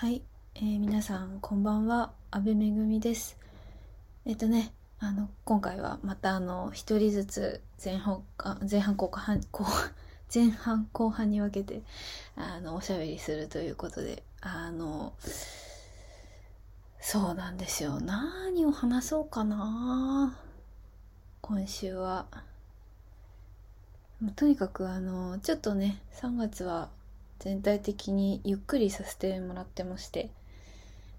はい、えー、皆さんこんばんは。阿部めぐみです。えっ、とねあの今回はまたあの一人ずつ前半前半後半後 前半後半に分けてあのおしゃべりするということであのそうなんですよ。何を話そうかな。今週は。とにかくあのちょっとね3月は全体的にゆっくりさせてもらってまして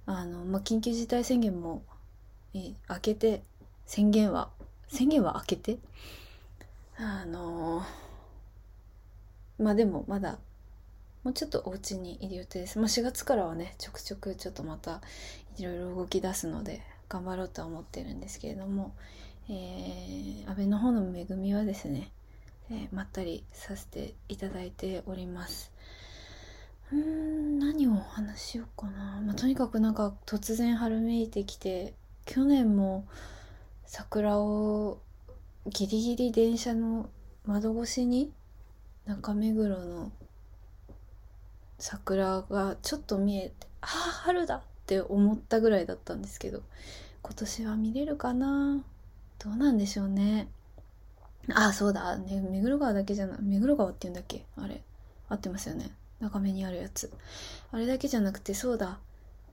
あの、まあ、緊急事態宣言もえ開けて宣言は宣言は開けてあのまあでもまだもうちょっとお家にいる予定です。まあ、4月からはねちょくちょくちょっとまたいろいろ動き出すので頑張ろうとは思ってるんですけれども、えー、安倍の方の恵みはですね、えー、まったりさせていただいております。うん。何をお話しようかな、まあ、とにかくなんか突然春めいてきて去年も桜をギリギリ電車の窓越しに中目黒の桜がちょっと見えてああ春だって思ったぐらいだったんですけど今年は見れるかな。どうなんでしょうね。ああそうだ、ね、目黒川だけじゃない目黒川って言うんだっけ？あれ合ってますよね。中目にあるやつ。あれだけじゃなくてそうだ。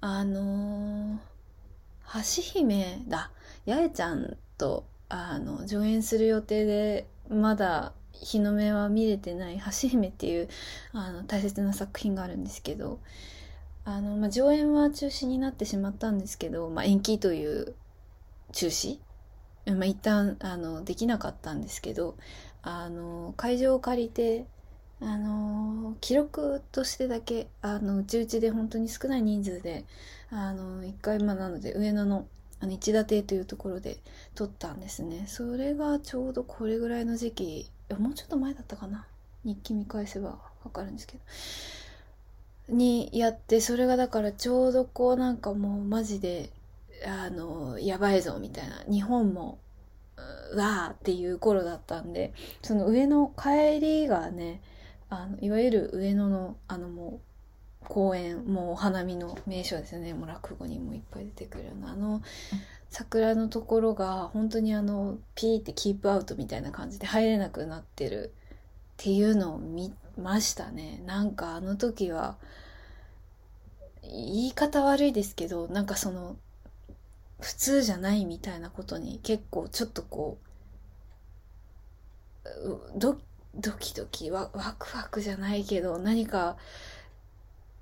あのー、橋姫だ。八重ちゃんとあの上演する予定でまだ日の目は見れてない橋姫っていうあの大切な作品があるんですけどあの、まあ、上演は中止になってしまったんですけど、まあ、延期という中止、まあ、一旦あのできなかったんですけどあの会場を借りてあの記録としてだけあのうちうちで本当に少ない人数であの1回まなので上野のあの一田亭というところで撮ったんですね。それがちょうどこれぐらいの時期もうちょっと前だったかな？日記見返せばわかるんですけど。にやってそれがだからちょうどこうなんかもうマジであのやばいぞみたいな。日本もうわーっていう頃だったんでその上の帰りがねあのいわゆる上野のあのもう公園もうお花見の名所ですよね。もう落語にもいっぱい出てくるようなあの桜のところが本当にあのピーってキープアウトみたいな感じで入れなくなってるっていうのを見ましたね。なんかあの時は言い方悪いですけどなんかその普通じゃないみたいなことに結構ちょっとこうドドキドキワワクワクじゃないけど何か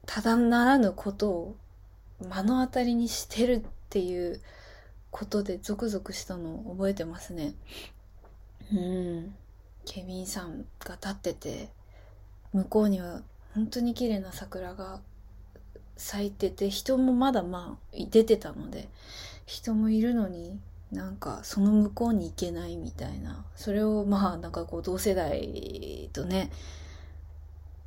ただならぬことを目の当たりにしてるっていうことでゾクゾクしたのを覚えてますね。うん。ケビンさんが立ってて向こうには本当に綺麗な桜が咲いてて人もまだまあ出てたので人もいるのになんかその向こうに行けないみたいな。それをまあなんかこう同世代とね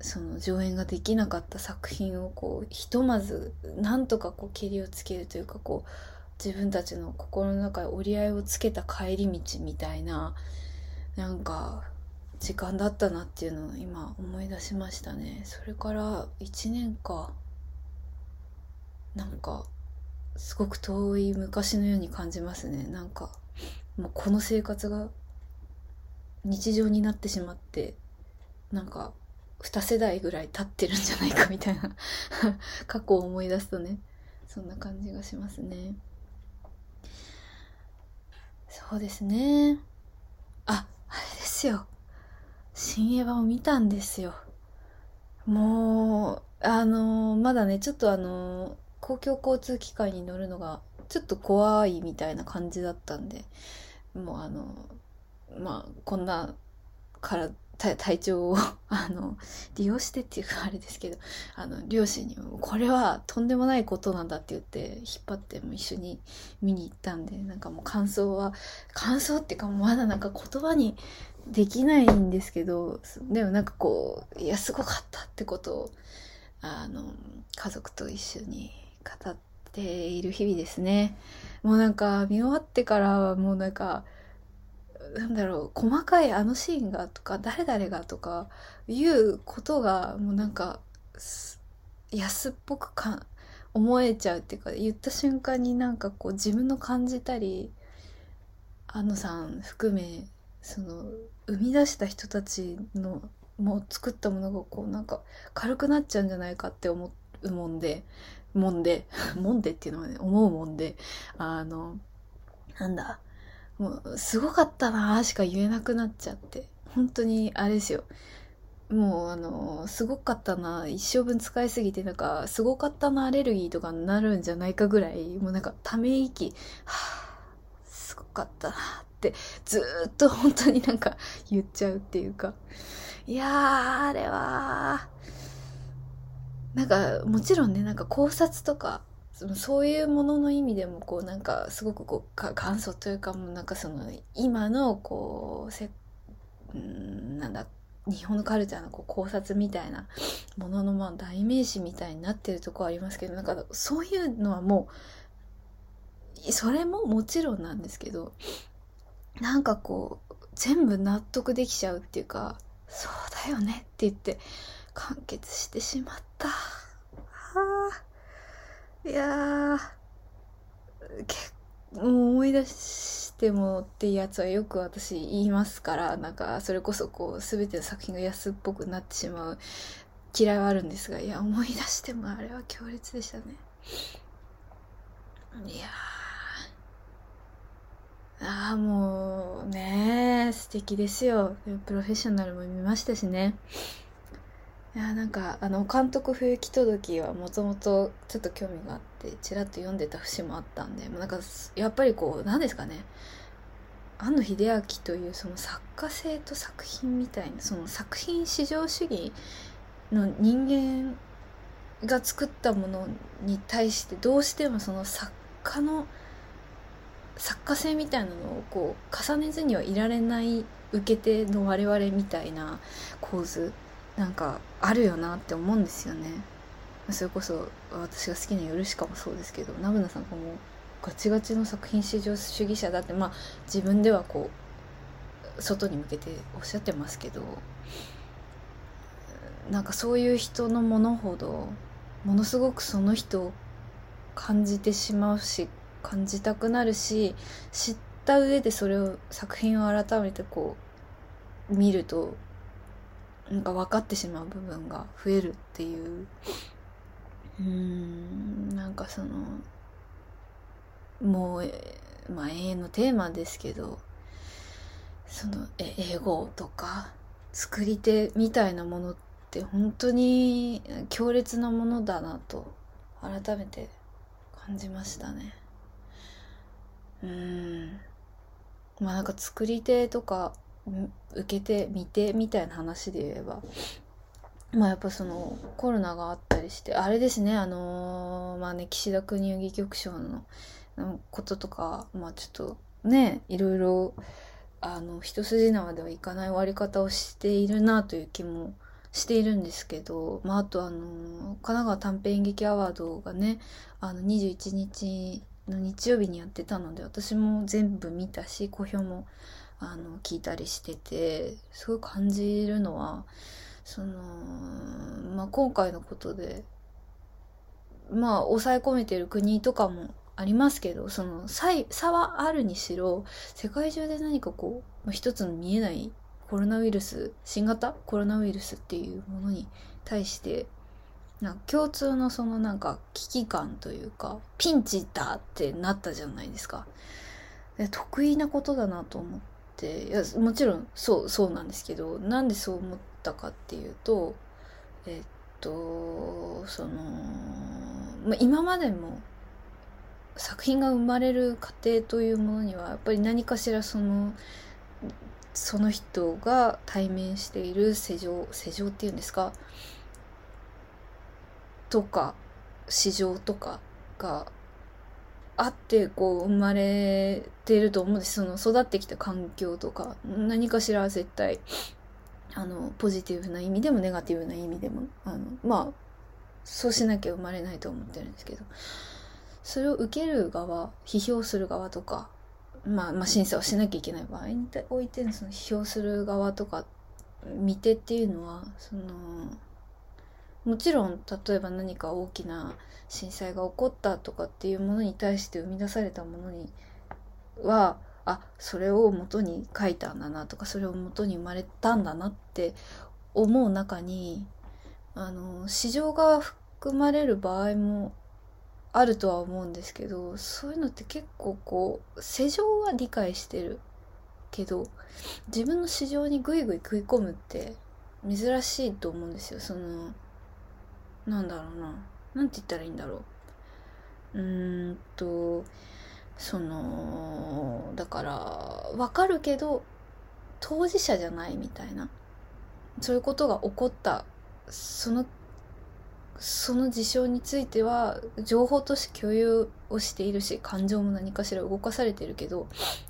その上演ができなかった作品をこうひとまずなんとかこうけりをつけるというかこう自分たちの心の中で折り合いをつけた帰り道みたいななんか時間だったなっていうのを今思い出しましたね。それから1年か。なんかすごく遠い昔のように感じますね。なんかもうこの生活が日常になってしまってなんか2世代ぐらい経ってるんじゃないか みたいな過去を思い出すとねそんな感じがしますね。そうですね。ああれですよ。新エヴァを見たんですよ。もうあのー、まだねちょっとあのー公共交通機関に乗るのがちょっと怖いみたいな感じだったんでもうあのまあこんなから体調を あの利用してっていうかあれですけどあの両親にもこれはとんでもないことなんだって言って引っ張っても一緒に見に行ったんでなんかもう感想は感想っていうかまだなんか言葉にできないんですけどでもなんかこういやすごかったってことをあの家族と一緒に語っている日々ですね。もうなんか見終わってからはもうなんかなんだろう細かいあのシーンがとか誰々がとかいうことがもうなんか安っぽくか思えちゃうっていうか言った瞬間になんかこう自分の感じたり安野さん含めその生み出した人たちのもう作ったものがこうなんか軽くなっちゃうんじゃないかって思うもんでもんで もんでっていうのはね思うもんであのなんだもうすごかったなーしか言えなくなっちゃって。本当にあれですよ。もうあのすごかったな一生分使いすぎてなんかすごかったなアレルギーとかになるんじゃないかぐらいもうなんかため息はあすごかったなってずーっと本当になんか言っちゃうっていうか。いやーあれはなんかもちろんねなんか考察とかそういうものの意味でもこうなんかすごくこう元祖というかもうなんかその今のこうせんなんだ日本のカルチャーのこう考察みたいなもののまあ代名詞みたいになってるとこありますけどなんかそういうのはもうそれももちろんなんですけどなんかこう全部納得できちゃうっていうかそうだよねって言って完結してしまった。はあ、いやー結思い出してもっていうやつはよく私言いますからなんかそれこそこう全ての作品が安っぽくなってしまう嫌いはあるんですがいや思い出してもあれは強烈でしたね。いやああもうね素敵ですよ。プロフェッショナルも見ましたしね。いやなんかあの監督不行き届はもともとちょっと興味があってちらっと読んでた節もあったんでもうなんかやっぱりこう何ですかね。庵野秀明というその作家性と作品みたいなその作品至上主義の人間が作ったものに対してどうしてもその作家の作家性みたいなのをこう重ねずにはいられない受け手の我々みたいな構図なんかあるよなって思うんですよね。それこそ私が好きな「夜しか」もそうですけどナブナさんがもうガチガチの作品至上主義者だってまあ自分ではこう外に向けておっしゃってますけどなんかそういう人のものほどものすごくその人を感じてしまうし感じたくなるし知った上でそれを作品を改めてこう見るとなんか分かってしまう部分が増えるっていう。うんなんかそのもうまあ永遠のテーマですけどその英語とか作り手みたいなものって本当に強烈なものだなと改めて感じましたね。うん。まあなんか作り手とか受けてみてみたいな話で言えば。まあやっぱそのコロナがあったりしてあれですねあのー、まあね岸田国遊戯局長のこととかまあちょっとねいろいろあの一筋縄ではいかない終わり方をしているなという気もしているんですけど、まあ、あとあの神奈川短編演劇アワードがねあの21日の日曜日にやってたので私も全部見たし好評もあの聞いたりしててすごい感じるのはその、まあ、今回のことでまあ抑え込めてる国とかもありますけどその差はあるにしろ世界中で何かこう一つの見えないコロナウイルス新型？コロナウイルスっていうものに対してなんか共通のそのなんか危機感というかピンチだってなったじゃないですか。得意なことだなと思っっていやもちろんそうそうなんですけどなんでそう思ったかっていうとえっとその、まあ、今までも作品が生まれる過程というものにはやっぱり何かしらそのその人が対面している世情世情っていうんですかとか市場とかがあってこう生まれてると思うんです。その育ってきた環境とか何かしら絶対あのポジティブな意味でもネガティブな意味でもあのまあそうしなきゃ生まれないと思ってるんですけど。それを受ける側批評する側とか、まあ、まあ審査をしなきゃいけない場合においてその批評する側とか見てっていうのはそのもちろん例えば何か大きな震災が起こったとかっていうものに対して生み出されたものにはあそれを元に書いたんだなとかそれを元に生まれたんだなって思う中にあの市場が含まれる場合もあるとは思うんですけどそういうのって結構こう世情は理解してるけど自分の市場にグイグイ食い込むって珍しいと思うんですよ。そのなんだろうな。なんて言ったらいいんだろう。うーんとそのだからわかるけど当事者じゃないみたいな。そういうことが起こった。そのその事象については情報として共有をしているし感情も何かしら動かされてるけど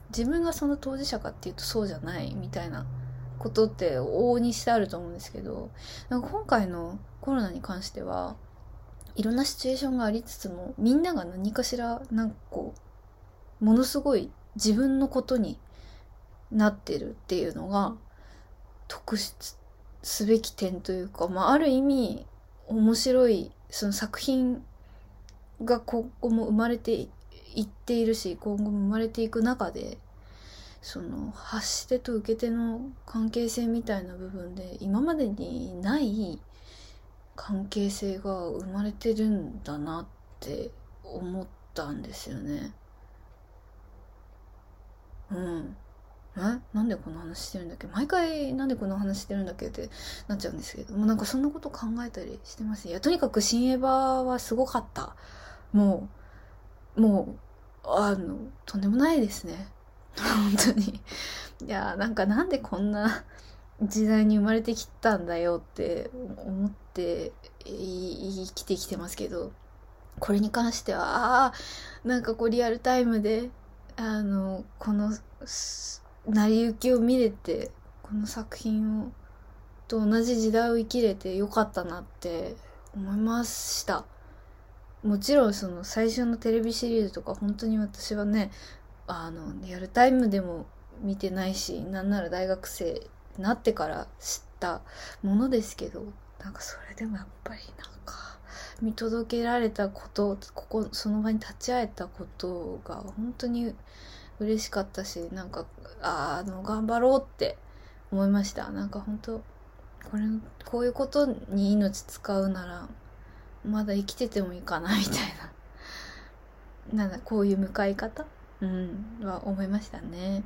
自分がその当事者かっていうとそうじゃないみたいなことって往々にしてあると思うんですけどなんか今回のコロナに関してはいろんなシチュエーションがありつつもみんなが何かしらなんかこうものすごい自分のことになってるっていうのが特筆すべき点というか、まあ、ある意味面白いその作品が今後も生まれていっているし今後も生まれていく中でその発し手と受け手の関係性みたいな部分で今までにない関係性が生まれてるんだなって思ったんですよね。うん。え？なんでこの話してるんだっけ？毎回なんでこの話してるんだっけってなっちゃうんですけどもうなんかそんなこと考えたりしてます？いやとにかく新エヴァはすごかった。もうもうあのとんでもないですね。本当に。いやなんかなんでこんな時代に生まれてきたんだよって思って生きてきてますけどこれに関してはああなんかこうリアルタイムであのこの成り行きを見れてこの作品をと同じ時代を生きれてよかったなって思いました。もちろんその最初のテレビシリーズとか本当に私はねあのリアルタイムでも見てないしなんなら大学生になってから知ったものですけどなんかそれでもやっぱりなんか見届けられたことここその場に立ち会えたことが本当に嬉しかったしなんかあの頑張ろうって思いました。なんか本当これこういうことに命使うならまだ生きててもいいかなみたいな。なんだこういう向かい方うんは思いましたね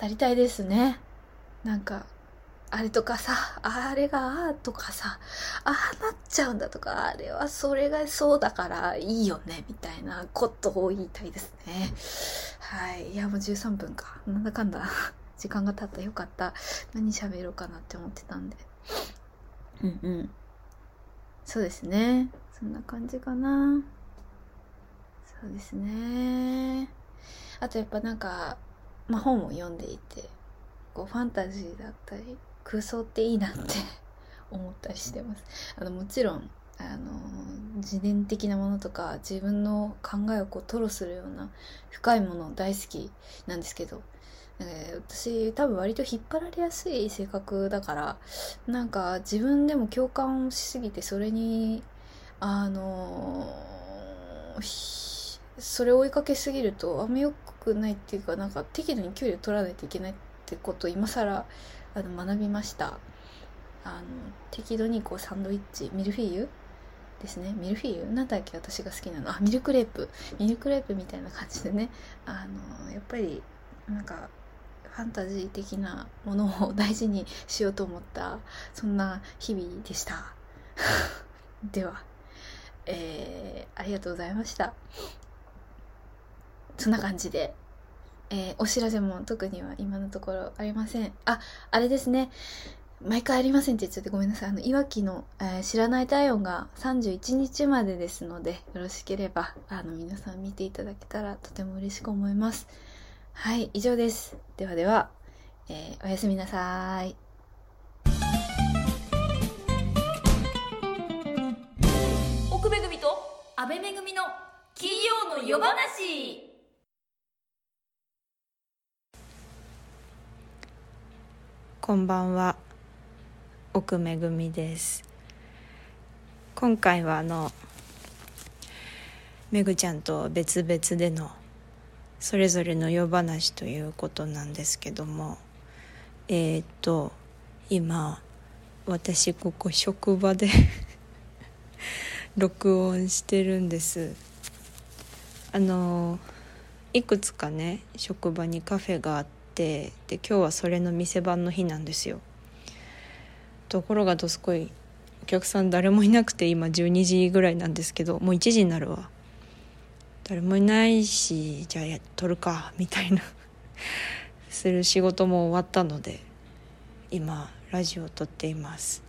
語りたいですねなんかあれとかさ、あれがあとかさ、ああなっちゃうんだとか、あれはそれがそうだからいいよね、みたいなことを言いたいですね。はい。いや、もう13分か。なんだかんだ。時間が経ったよかった。何喋ろうかなって思ってたんで。うんうん。そうですね。そんな感じかな。そうですね。あとやっぱなんか、まあ、本を読んでいて、こうファンタジーだったり、空想っていいなって 思ったりしてます。あのもちろんあの自伝的なものとか自分の考えをこう吐露するような深いもの大好きなんですけど、私多分割と引っ張られやすい性格だからなんか自分でも共感しすぎてそれにあのそれを追いかけすぎるとあんま良くないっていうかなんか適度に距離を取らないといけないってことを今更あの学びました。あの適度にこうサンドイッチミルフィーユですね。ミルフィーユ？なんだっけ私が好きなの。あミルクレープ。ミルクレープみたいな感じでね。あのやっぱりなんかファンタジー的なものを大事にしようと思ったそんな日々でした。ではえー、ありがとうございました。そんな感じでえー、お知らせも特には今のところありません。あ、あれですね。毎回ありませんって言っちゃってごめんなさい。あの、いわきの、えー、知らない体温が31日までですので、よろしければ、あの、皆さん見ていただけたらとても嬉しく思います。はい、以上です。ではでは、えー、おやすみなさい。奥めぐみと安倍めぐみの金曜の夜話こんばんは。奥めぐみです。今回はあのめぐちゃんと別々でのそれぞれの夜話ということなんですけどもえー、と今私ここ職場で 録音してるんです。あのいくつかね職場にカフェがあってで今日はそれの店番の日なんですよ。ところがどすこいお客さん誰もいなくて今12時ぐらいなんですけどもう1時になるわ。誰もいないしじゃあ撮るかみたいな。する仕事も終わったので今ラジオを撮っています。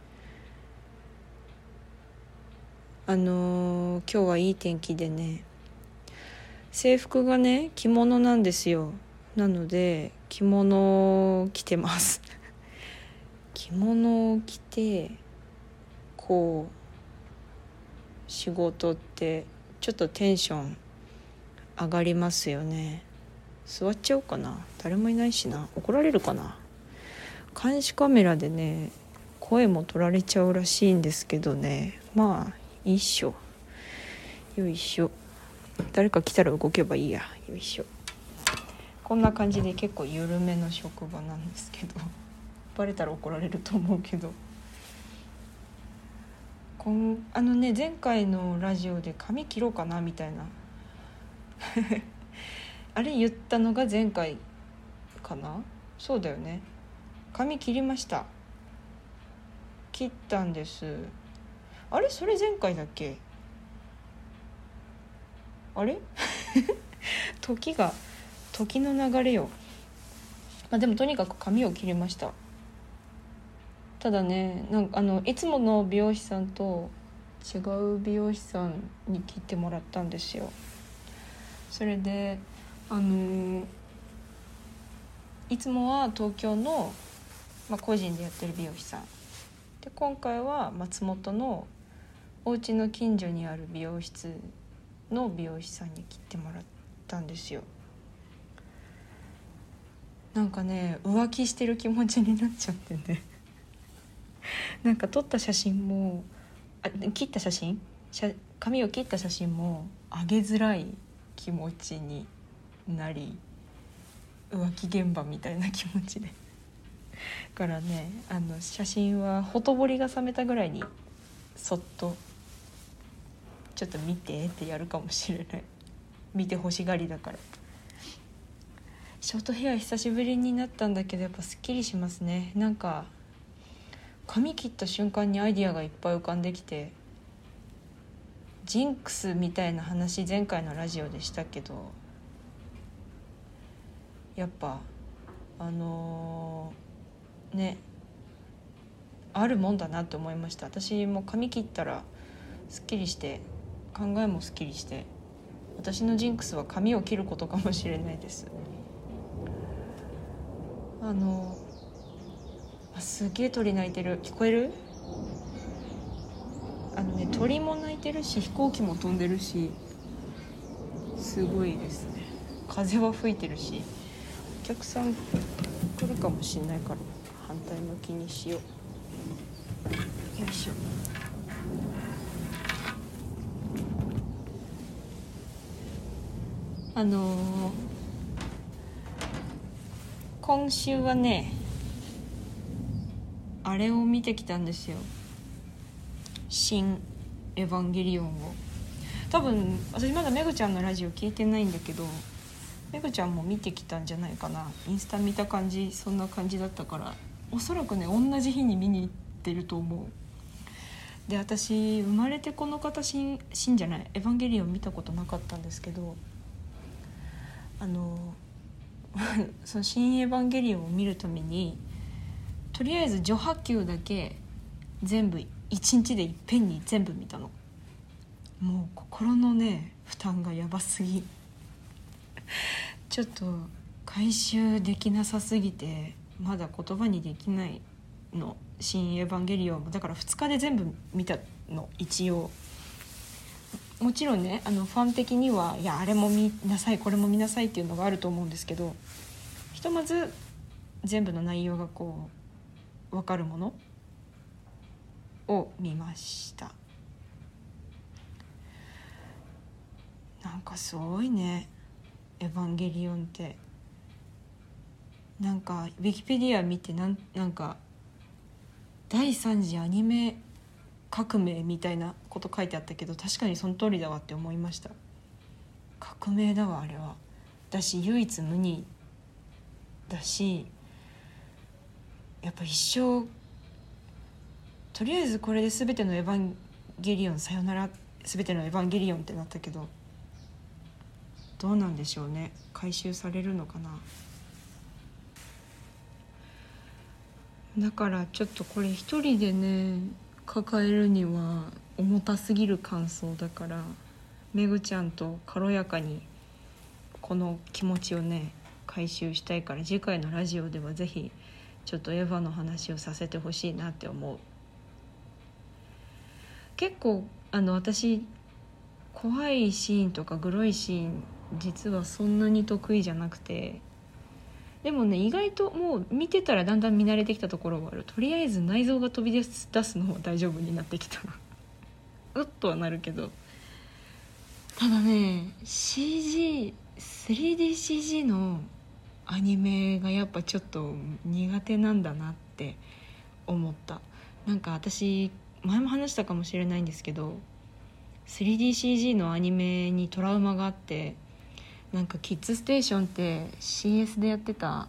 あのー、今日はいい天気でね制服がね着物なんですよ。なので着物を着てます。着物を着てこう仕事ってちょっとテンション上がりますよね。座っちゃおうかな。誰もいないしな。怒られるかな。監視カメラでね声も取られちゃうらしいんですけどね。まあいいっしょ。よいしょ。誰か来たら動けばいいや。よいしょ。こんな感じで結構緩めの職場なんですけどバレたら怒られると思うけど。こんあのね前回のラジオで髪切ろうかなみたいな。あれ言ったのが前回かな？そうだよね。髪切りました。切ったんです。あれそれ前回だっけ？あれ？時が時の流れよ。まあでもとにかく髪を切りました。ただねなんかあのいつもの美容師さんと違う美容師さんに切ってもらったんですよ。それであのー、いつもは東京の、まあ、個人でやってる美容師さん。で今回は松本のお家の近所にある美容室の美容師さんに切ってもらったんですよ。なんかね浮気してる気持ちになっちゃってね なんか撮った写真もあ切った写真？髪を切った写真も上げづらい気持ちになり浮気現場みたいな気持ちで。からねあの写真はほとぼりが冷めたぐらいにそっと「ちょっと見て」ってやるかもしれない。見てほしがりだから。ショートヘア久しぶりになったんだけどやっぱすっきりしますね。なんか髪切った瞬間にアイディアがいっぱい浮かんできてジンクスみたいな話前回のラジオでしたけどやっぱあのー、ねあるもんだなって思いました。私も髪切ったらすっきりして考えもすっきりして私のジンクスは髪を切ることかもしれないです。あのあすげえ鳥鳴いてる。聞こえる？あのね鳥も鳴いてるし飛行機も飛んでるしすごいですね。風は吹いてるしお客さん来るかもしんないから反対向きにしよう。よいしょ。あのー、今週はねあれを見てきたんですよ「新エヴァンゲリオン」を。多分私まだめぐちゃんのラジオ聞いてないんだけどめぐちゃんも見てきたんじゃないかな。インスタ見た感じそんな感じだったから。おそらくね同じ日に見に行ってると思う。で私生まれてこの方新新じゃない「エヴァンゲリオン」見たことなかったんですけどあの その「新エヴァンゲリオン」を見るためにとりあえず序波球だけ全部一日でいっぺんに全部見たの。もう心のね負担がやばすぎ。ちょっと回収できなさすぎてまだ言葉にできないの「新エヴァンゲリオン」も。だから2日で全部見たの一応。もちろんねあのファン的にはいやあれも見なさいこれも見なさいっていうのがあると思うんですけどひとまず全部の内容がこう分かるものを見ました。なんかすごいね「エヴァンゲリオン」って。なんかウィキペディア見てなんなんか第3次アニメ革命みたいなこと書いてあったけど確かにその通りだわって思いました。革命だわあれは。だし唯一無二だしやっぱ一生とりあえずこれで全ての「エヴァンゲリオンさよなら全てのエヴァンゲリオン」ってなったけどどうなんでしょうね。回収されるのかな。だからちょっとこれ一人でね抱えるには重たすぎる感想だからめぐちゃんと軽やかにこの気持ちをね回収したいから次回のラジオではぜひちょっとエヴァの話をさせてほしいなって思う。結構あの私怖いシーンとかグロいシーン実はそんなに得意じゃなくてでもね意外ともう見てたらだんだん見慣れてきたところはある。とりあえず内臓が飛び出す出すのは大丈夫になってきた。うっとはなるけど。ただね CG3DCG のアニメがやっぱちょっと苦手なんだなって思った。なんか私前も話したかもしれないんですけど 3DCG のアニメにトラウマがあってなんかキッズステーションって CS でやってた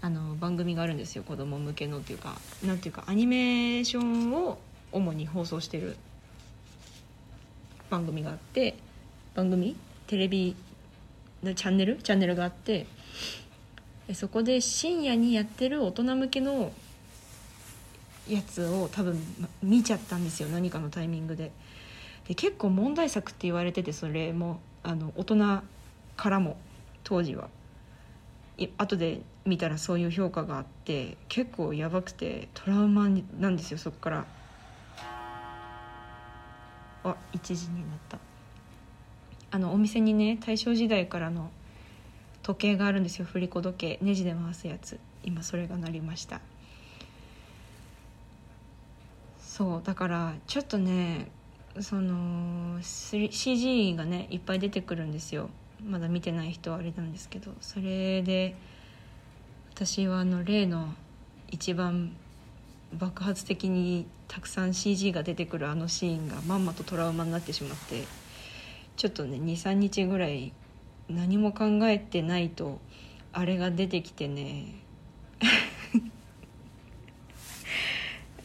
あの番組があるんですよ。子供向けのっていうかなんていうかアニメーションを主に放送してる番組があって番組？テレビ？のチャンネル？チャンネルがあってそこで深夜にやってる大人向けのやつを多分見ちゃったんですよ。何かのタイミングで。で結構問題作って言われててそれもあの大人からも当時は。後で見たらそういう評価があって結構やばくてトラウマなんですよそっから。あ1時になった。あのお店にね大正時代からの時計があるんですよ振り子時計。ネジで回すやつ。今それが鳴りました。そうだからちょっとねその CG がねいっぱい出てくるんですよ。まだ見てない人はあれなんですけどそれで私はあの例の一番爆発的にたくさん CG が出てくるあのシーンがまんまとトラウマになってしまってちょっとね23日ぐらい何も考えてないとあれが出てきてね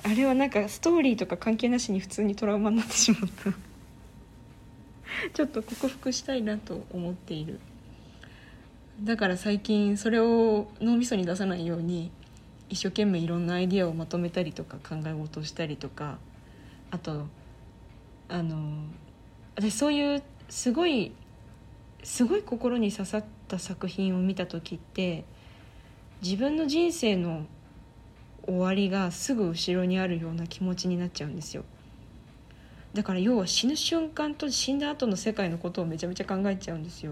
あれはなんかストーリーとか関係なしに普通にトラウマになってしまった。ちょっと克服したいなと思っている。だから最近それを脳みそに出さないように一生懸命いろんなアイディアをまとめたりとか考え事をしたりとかあとあの私そういうすごいすごい心に刺さった作品を見た時って自分の人生の終わりがすぐ後ろにあるような気持ちになっちゃうんですよ。だから要は死ぬ瞬間と死んだ後の世界のことをめちゃめちゃ考えちゃうんですよ。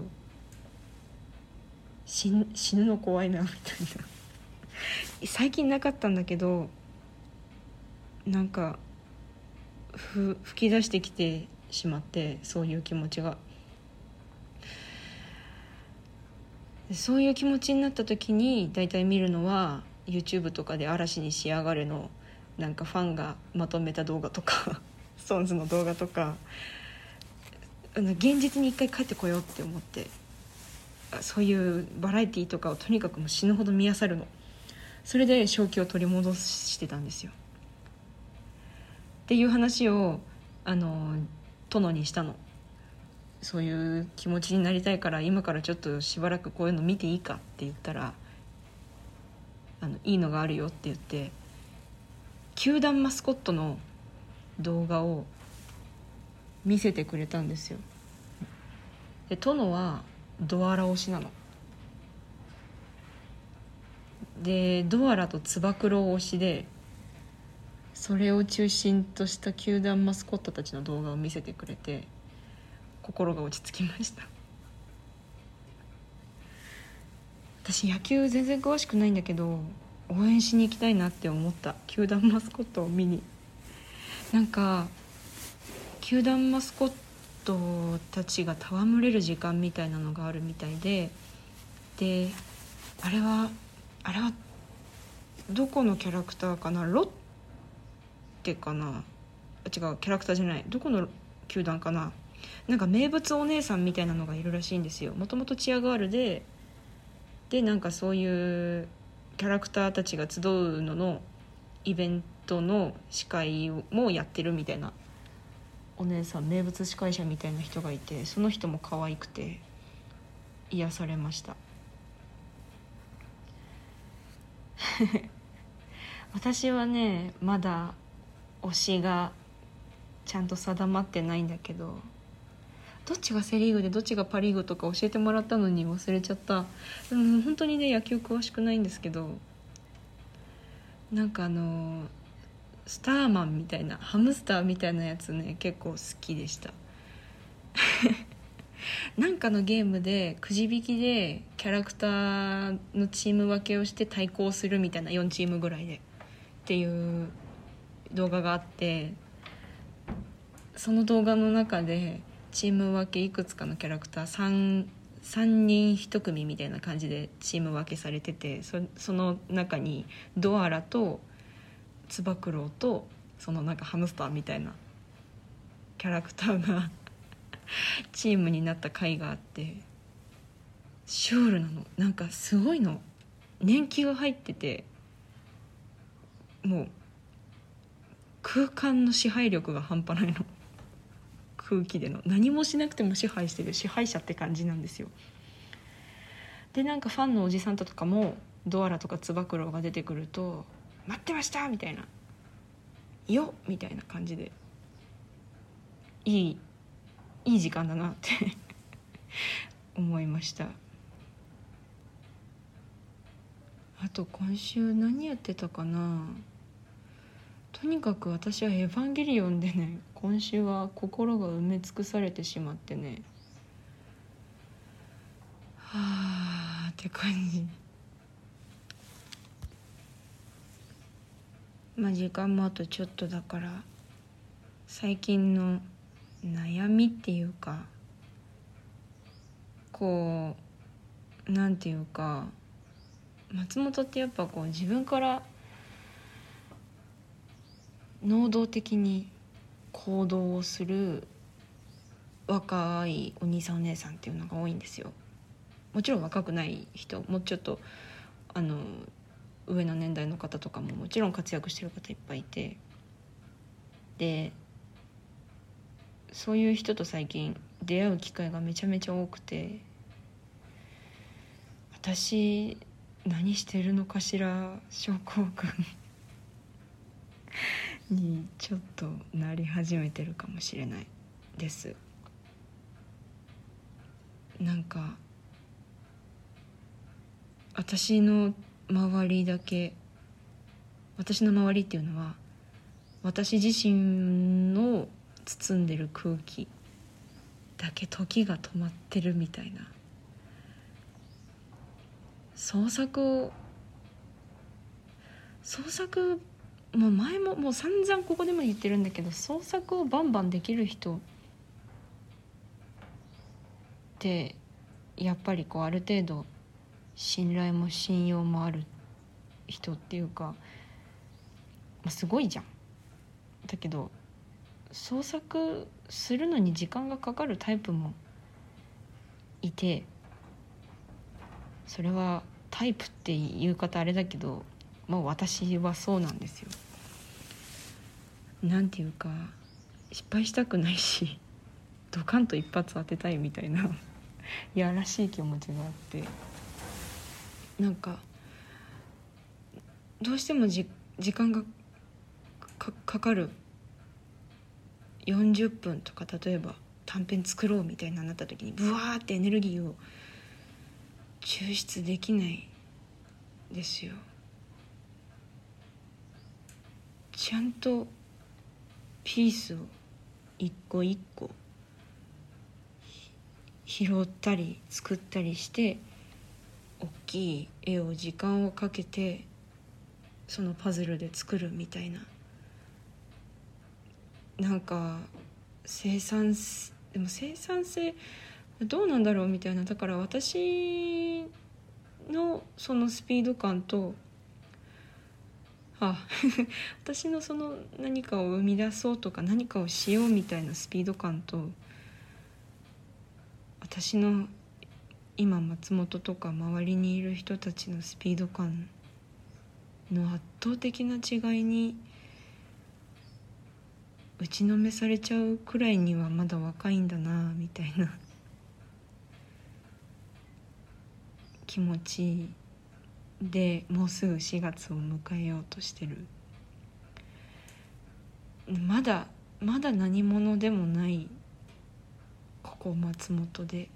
死死ぬの怖いなみたいな。最近なかったんだけどなんかふ吹き出してきてしまってそういう気持ちが。そういう気持ちになった時に大体見るのは YouTube とかで「嵐に仕上がれ」のなんかファンがまとめた動画とか。SixTONES の動画とか現実に一回帰ってこようって思ってそういうバラエティーとかをとにかくもう死ぬほど見漁るの。それで正気を取り戻してたんですよ。っていう話をあの殿にしたの。そういう気持ちになりたいから今からちょっとしばらくこういうの見ていいかって言ったらあのいいのがあるよって言って球団マスコットの動画を見せてくれたんですよ。で殿はドアラ推しなの。でドアラとつば九郎推しでそれを中心とした球団マスコットたちの動画を見せてくれて心が落ち着きました。私野球全然詳しくないんだけど応援しに行きたいなって思った球団マスコットを見に。なんか球団マスコットたちが戯れる時間みたいなのがあるみたいでであれはあれはどこのキャラクターかな？ロッテかな？あ違うキャラクターじゃない。どこの球団かな？なんか名物お姉さんみたいなのがいるらしいんですよ。もともとチアガールででなんかそういうキャラクターたちが集うののイベントの司会もやってるみたいな。お姉さん名物司会者みたいな人がいてその人も可愛くて癒されました。私はねまだ推しがちゃんと定まってないんだけどどっちがセ・リーグでどっちがパ・リーグとか教えてもらったのに忘れちゃった。うん本当にね野球詳しくないんですけどなんかあのスターマンみたいなハムスターみたいなやつね結構好きでした。なんかのゲームでくじ引きでキャラクターのチーム分けをして対抗するみたいな4チームぐらいで。っていう動画があってその動画の中でチーム分けいくつかのキャラクター 3, 3人1組みたいな感じでチーム分けされててそその中にドアラとつば九郎とそのなんかハムスターみたいなキャラクターが チームになった回があってシュールなの。なんかすごいの。年季が入っててもう空間の支配力が半端ないの。空気での。何もしなくても支配してる支配者って感じなんですよ。でなんかファンのおじさんとかもドアラとかつば九郎が出てくると「待ってました!」みたいな「よ!」みたいな感じでいいいい時間だなって 思いましたあと今週何やってたかなとにかく私は「エヴァンゲリオン」でね今週は心が埋め尽くされてしまってねはあって感じまあ時間もあとちょっとだから最近の悩みっていうかこうなんていうか松本ってやっぱこう自分から能動的に行動をする若いお兄さんお姉さんっていうのが多いんですよ。もちろん若くない人もうちょっとあの上の年代の方とかももちろん活躍してる方いっぱいいて。でそういう人と最近出会う機会がめちゃめちゃ多くて。私何してるのかしら？症候群。にちょっとなり始めてるかもしれないです。なんか私の周りだけ私の周りっていうのは私自身の包んでる空気だけ時が止まってるみたいな。創作を創作もう前ももう散々ここでも言ってるんだけど創作をバンバンできる人ってやっぱりこうある程度信頼も信用もある人っていうか、まあ、すごいじゃん。だけど創作するのに時間がかかるタイプもいてそれはタイプって言う方あれだけどまあ私はそうなんですよ。なんていうか失敗したくないしドカンと一発当てたいみたいないやらしい気持ちがあってなんかどうしてもじ時間がかかる。40分とか例えば短編作ろうみたいななった時にブワーってエネルギーを抽出できないですよ。ちゃんとピースを一個一個拾ったり作ったりして大きい絵を時間をかけてそのパズルで作るみたいな。なんか生産でも生産性どうなんだろうみたいな。だから私のそのスピード感とあ 私のその何かを生み出そうとか何かをしようみたいなスピード感と私の今松本とか周りにいる人たちのスピード感の圧倒的な違いに打ちのめされちゃうくらいにはまだ若いんだなみたいな。気持ちでもうすぐ4月を迎えようとしてる。まだまだ何者でもないここ松本で。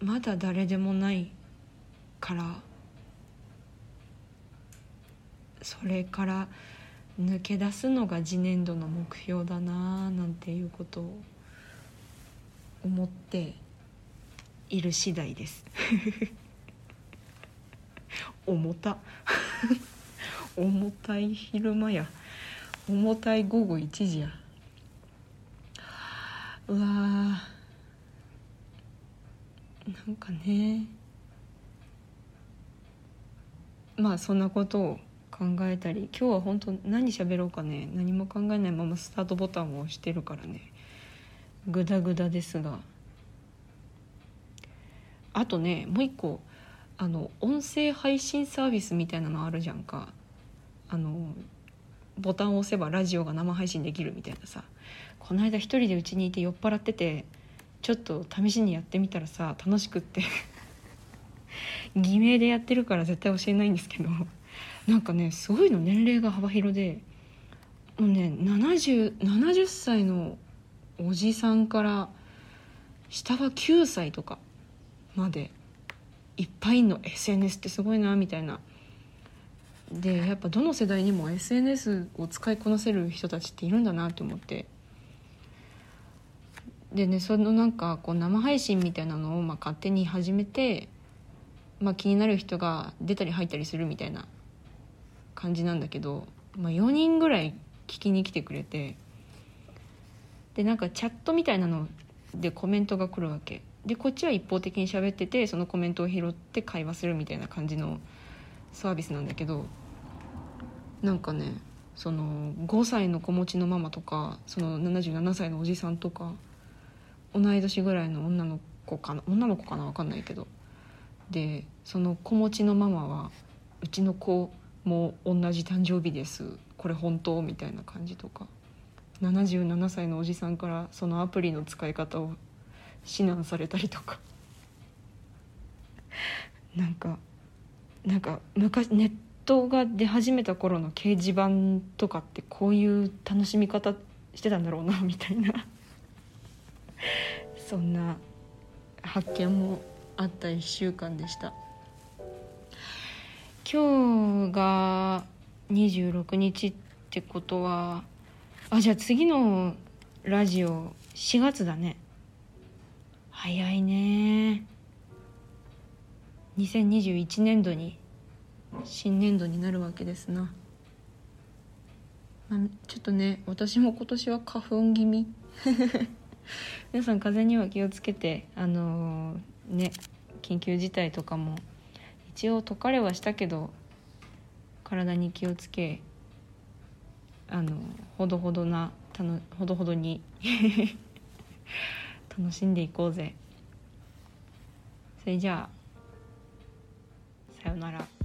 まだ誰でもないからそれから抜け出すのが次年度の目標だなあなんていうことを思っている次第です。重た。重たい昼間や。重たい午後1時や。うわなんかね。まあそんなことを考えたり今日は本当何喋ろうかね。何も考えないままスタートボタンを押してるからね。グダグダですが。あとねもう一個あの音声配信サービスみたいなのあるじゃんか。あのボタンを押せばラジオが生配信できるみたいなさ。この間一人でうちにいて酔っ払っててちょっと試しにやってみたらさ楽しくって。偽名でやってるから絶対教えないんですけど。なんかねすごいの年齢が幅広で。もうね 70, 70歳のおじさんから下は9歳とかまでいっぱいの SNS ってすごいなみたいな。でやっぱどの世代にも SNS を使いこなせる人たちっているんだなって思って。でねそのなんかこう生配信みたいなのをまあ勝手に始めて、まあ、気になる人が出たり入ったりするみたいな感じなんだけど、まあ、4人ぐらい聞きに来てくれてでなんかチャットみたいなのでコメントが来るわけ。でこっちは一方的に喋っててそのコメントを拾って会話するみたいな感じのサービスなんだけどなんかねその5歳の子持ちのママとかその77歳のおじさんとか同い年ぐらいの女の子かな女の子かな分かんないけど。でその子持ちのママはうちの子も同じ誕生日です。これ本当みたいな感じとか。77歳のおじさんからそのアプリの使い方を指南されたりとか。なんかなんか昔ネットが出始めた頃の掲示板とかってこういう楽しみ方してたんだろうなみたいな。そんな発見もあった1週間でした。今日が26日ってことはあじゃあ次のラジオ4月だね。早いね。2021年度に新年度になるわけですな、ま、ちょっとね私も今年は花粉気味。皆さん風邪には気をつけてあのー、ね緊急事態とかも一応解かれはしたけど体に気をつけあのほどほどなたのほどほどに 楽しんでいこうぜ。それじゃあさよなら。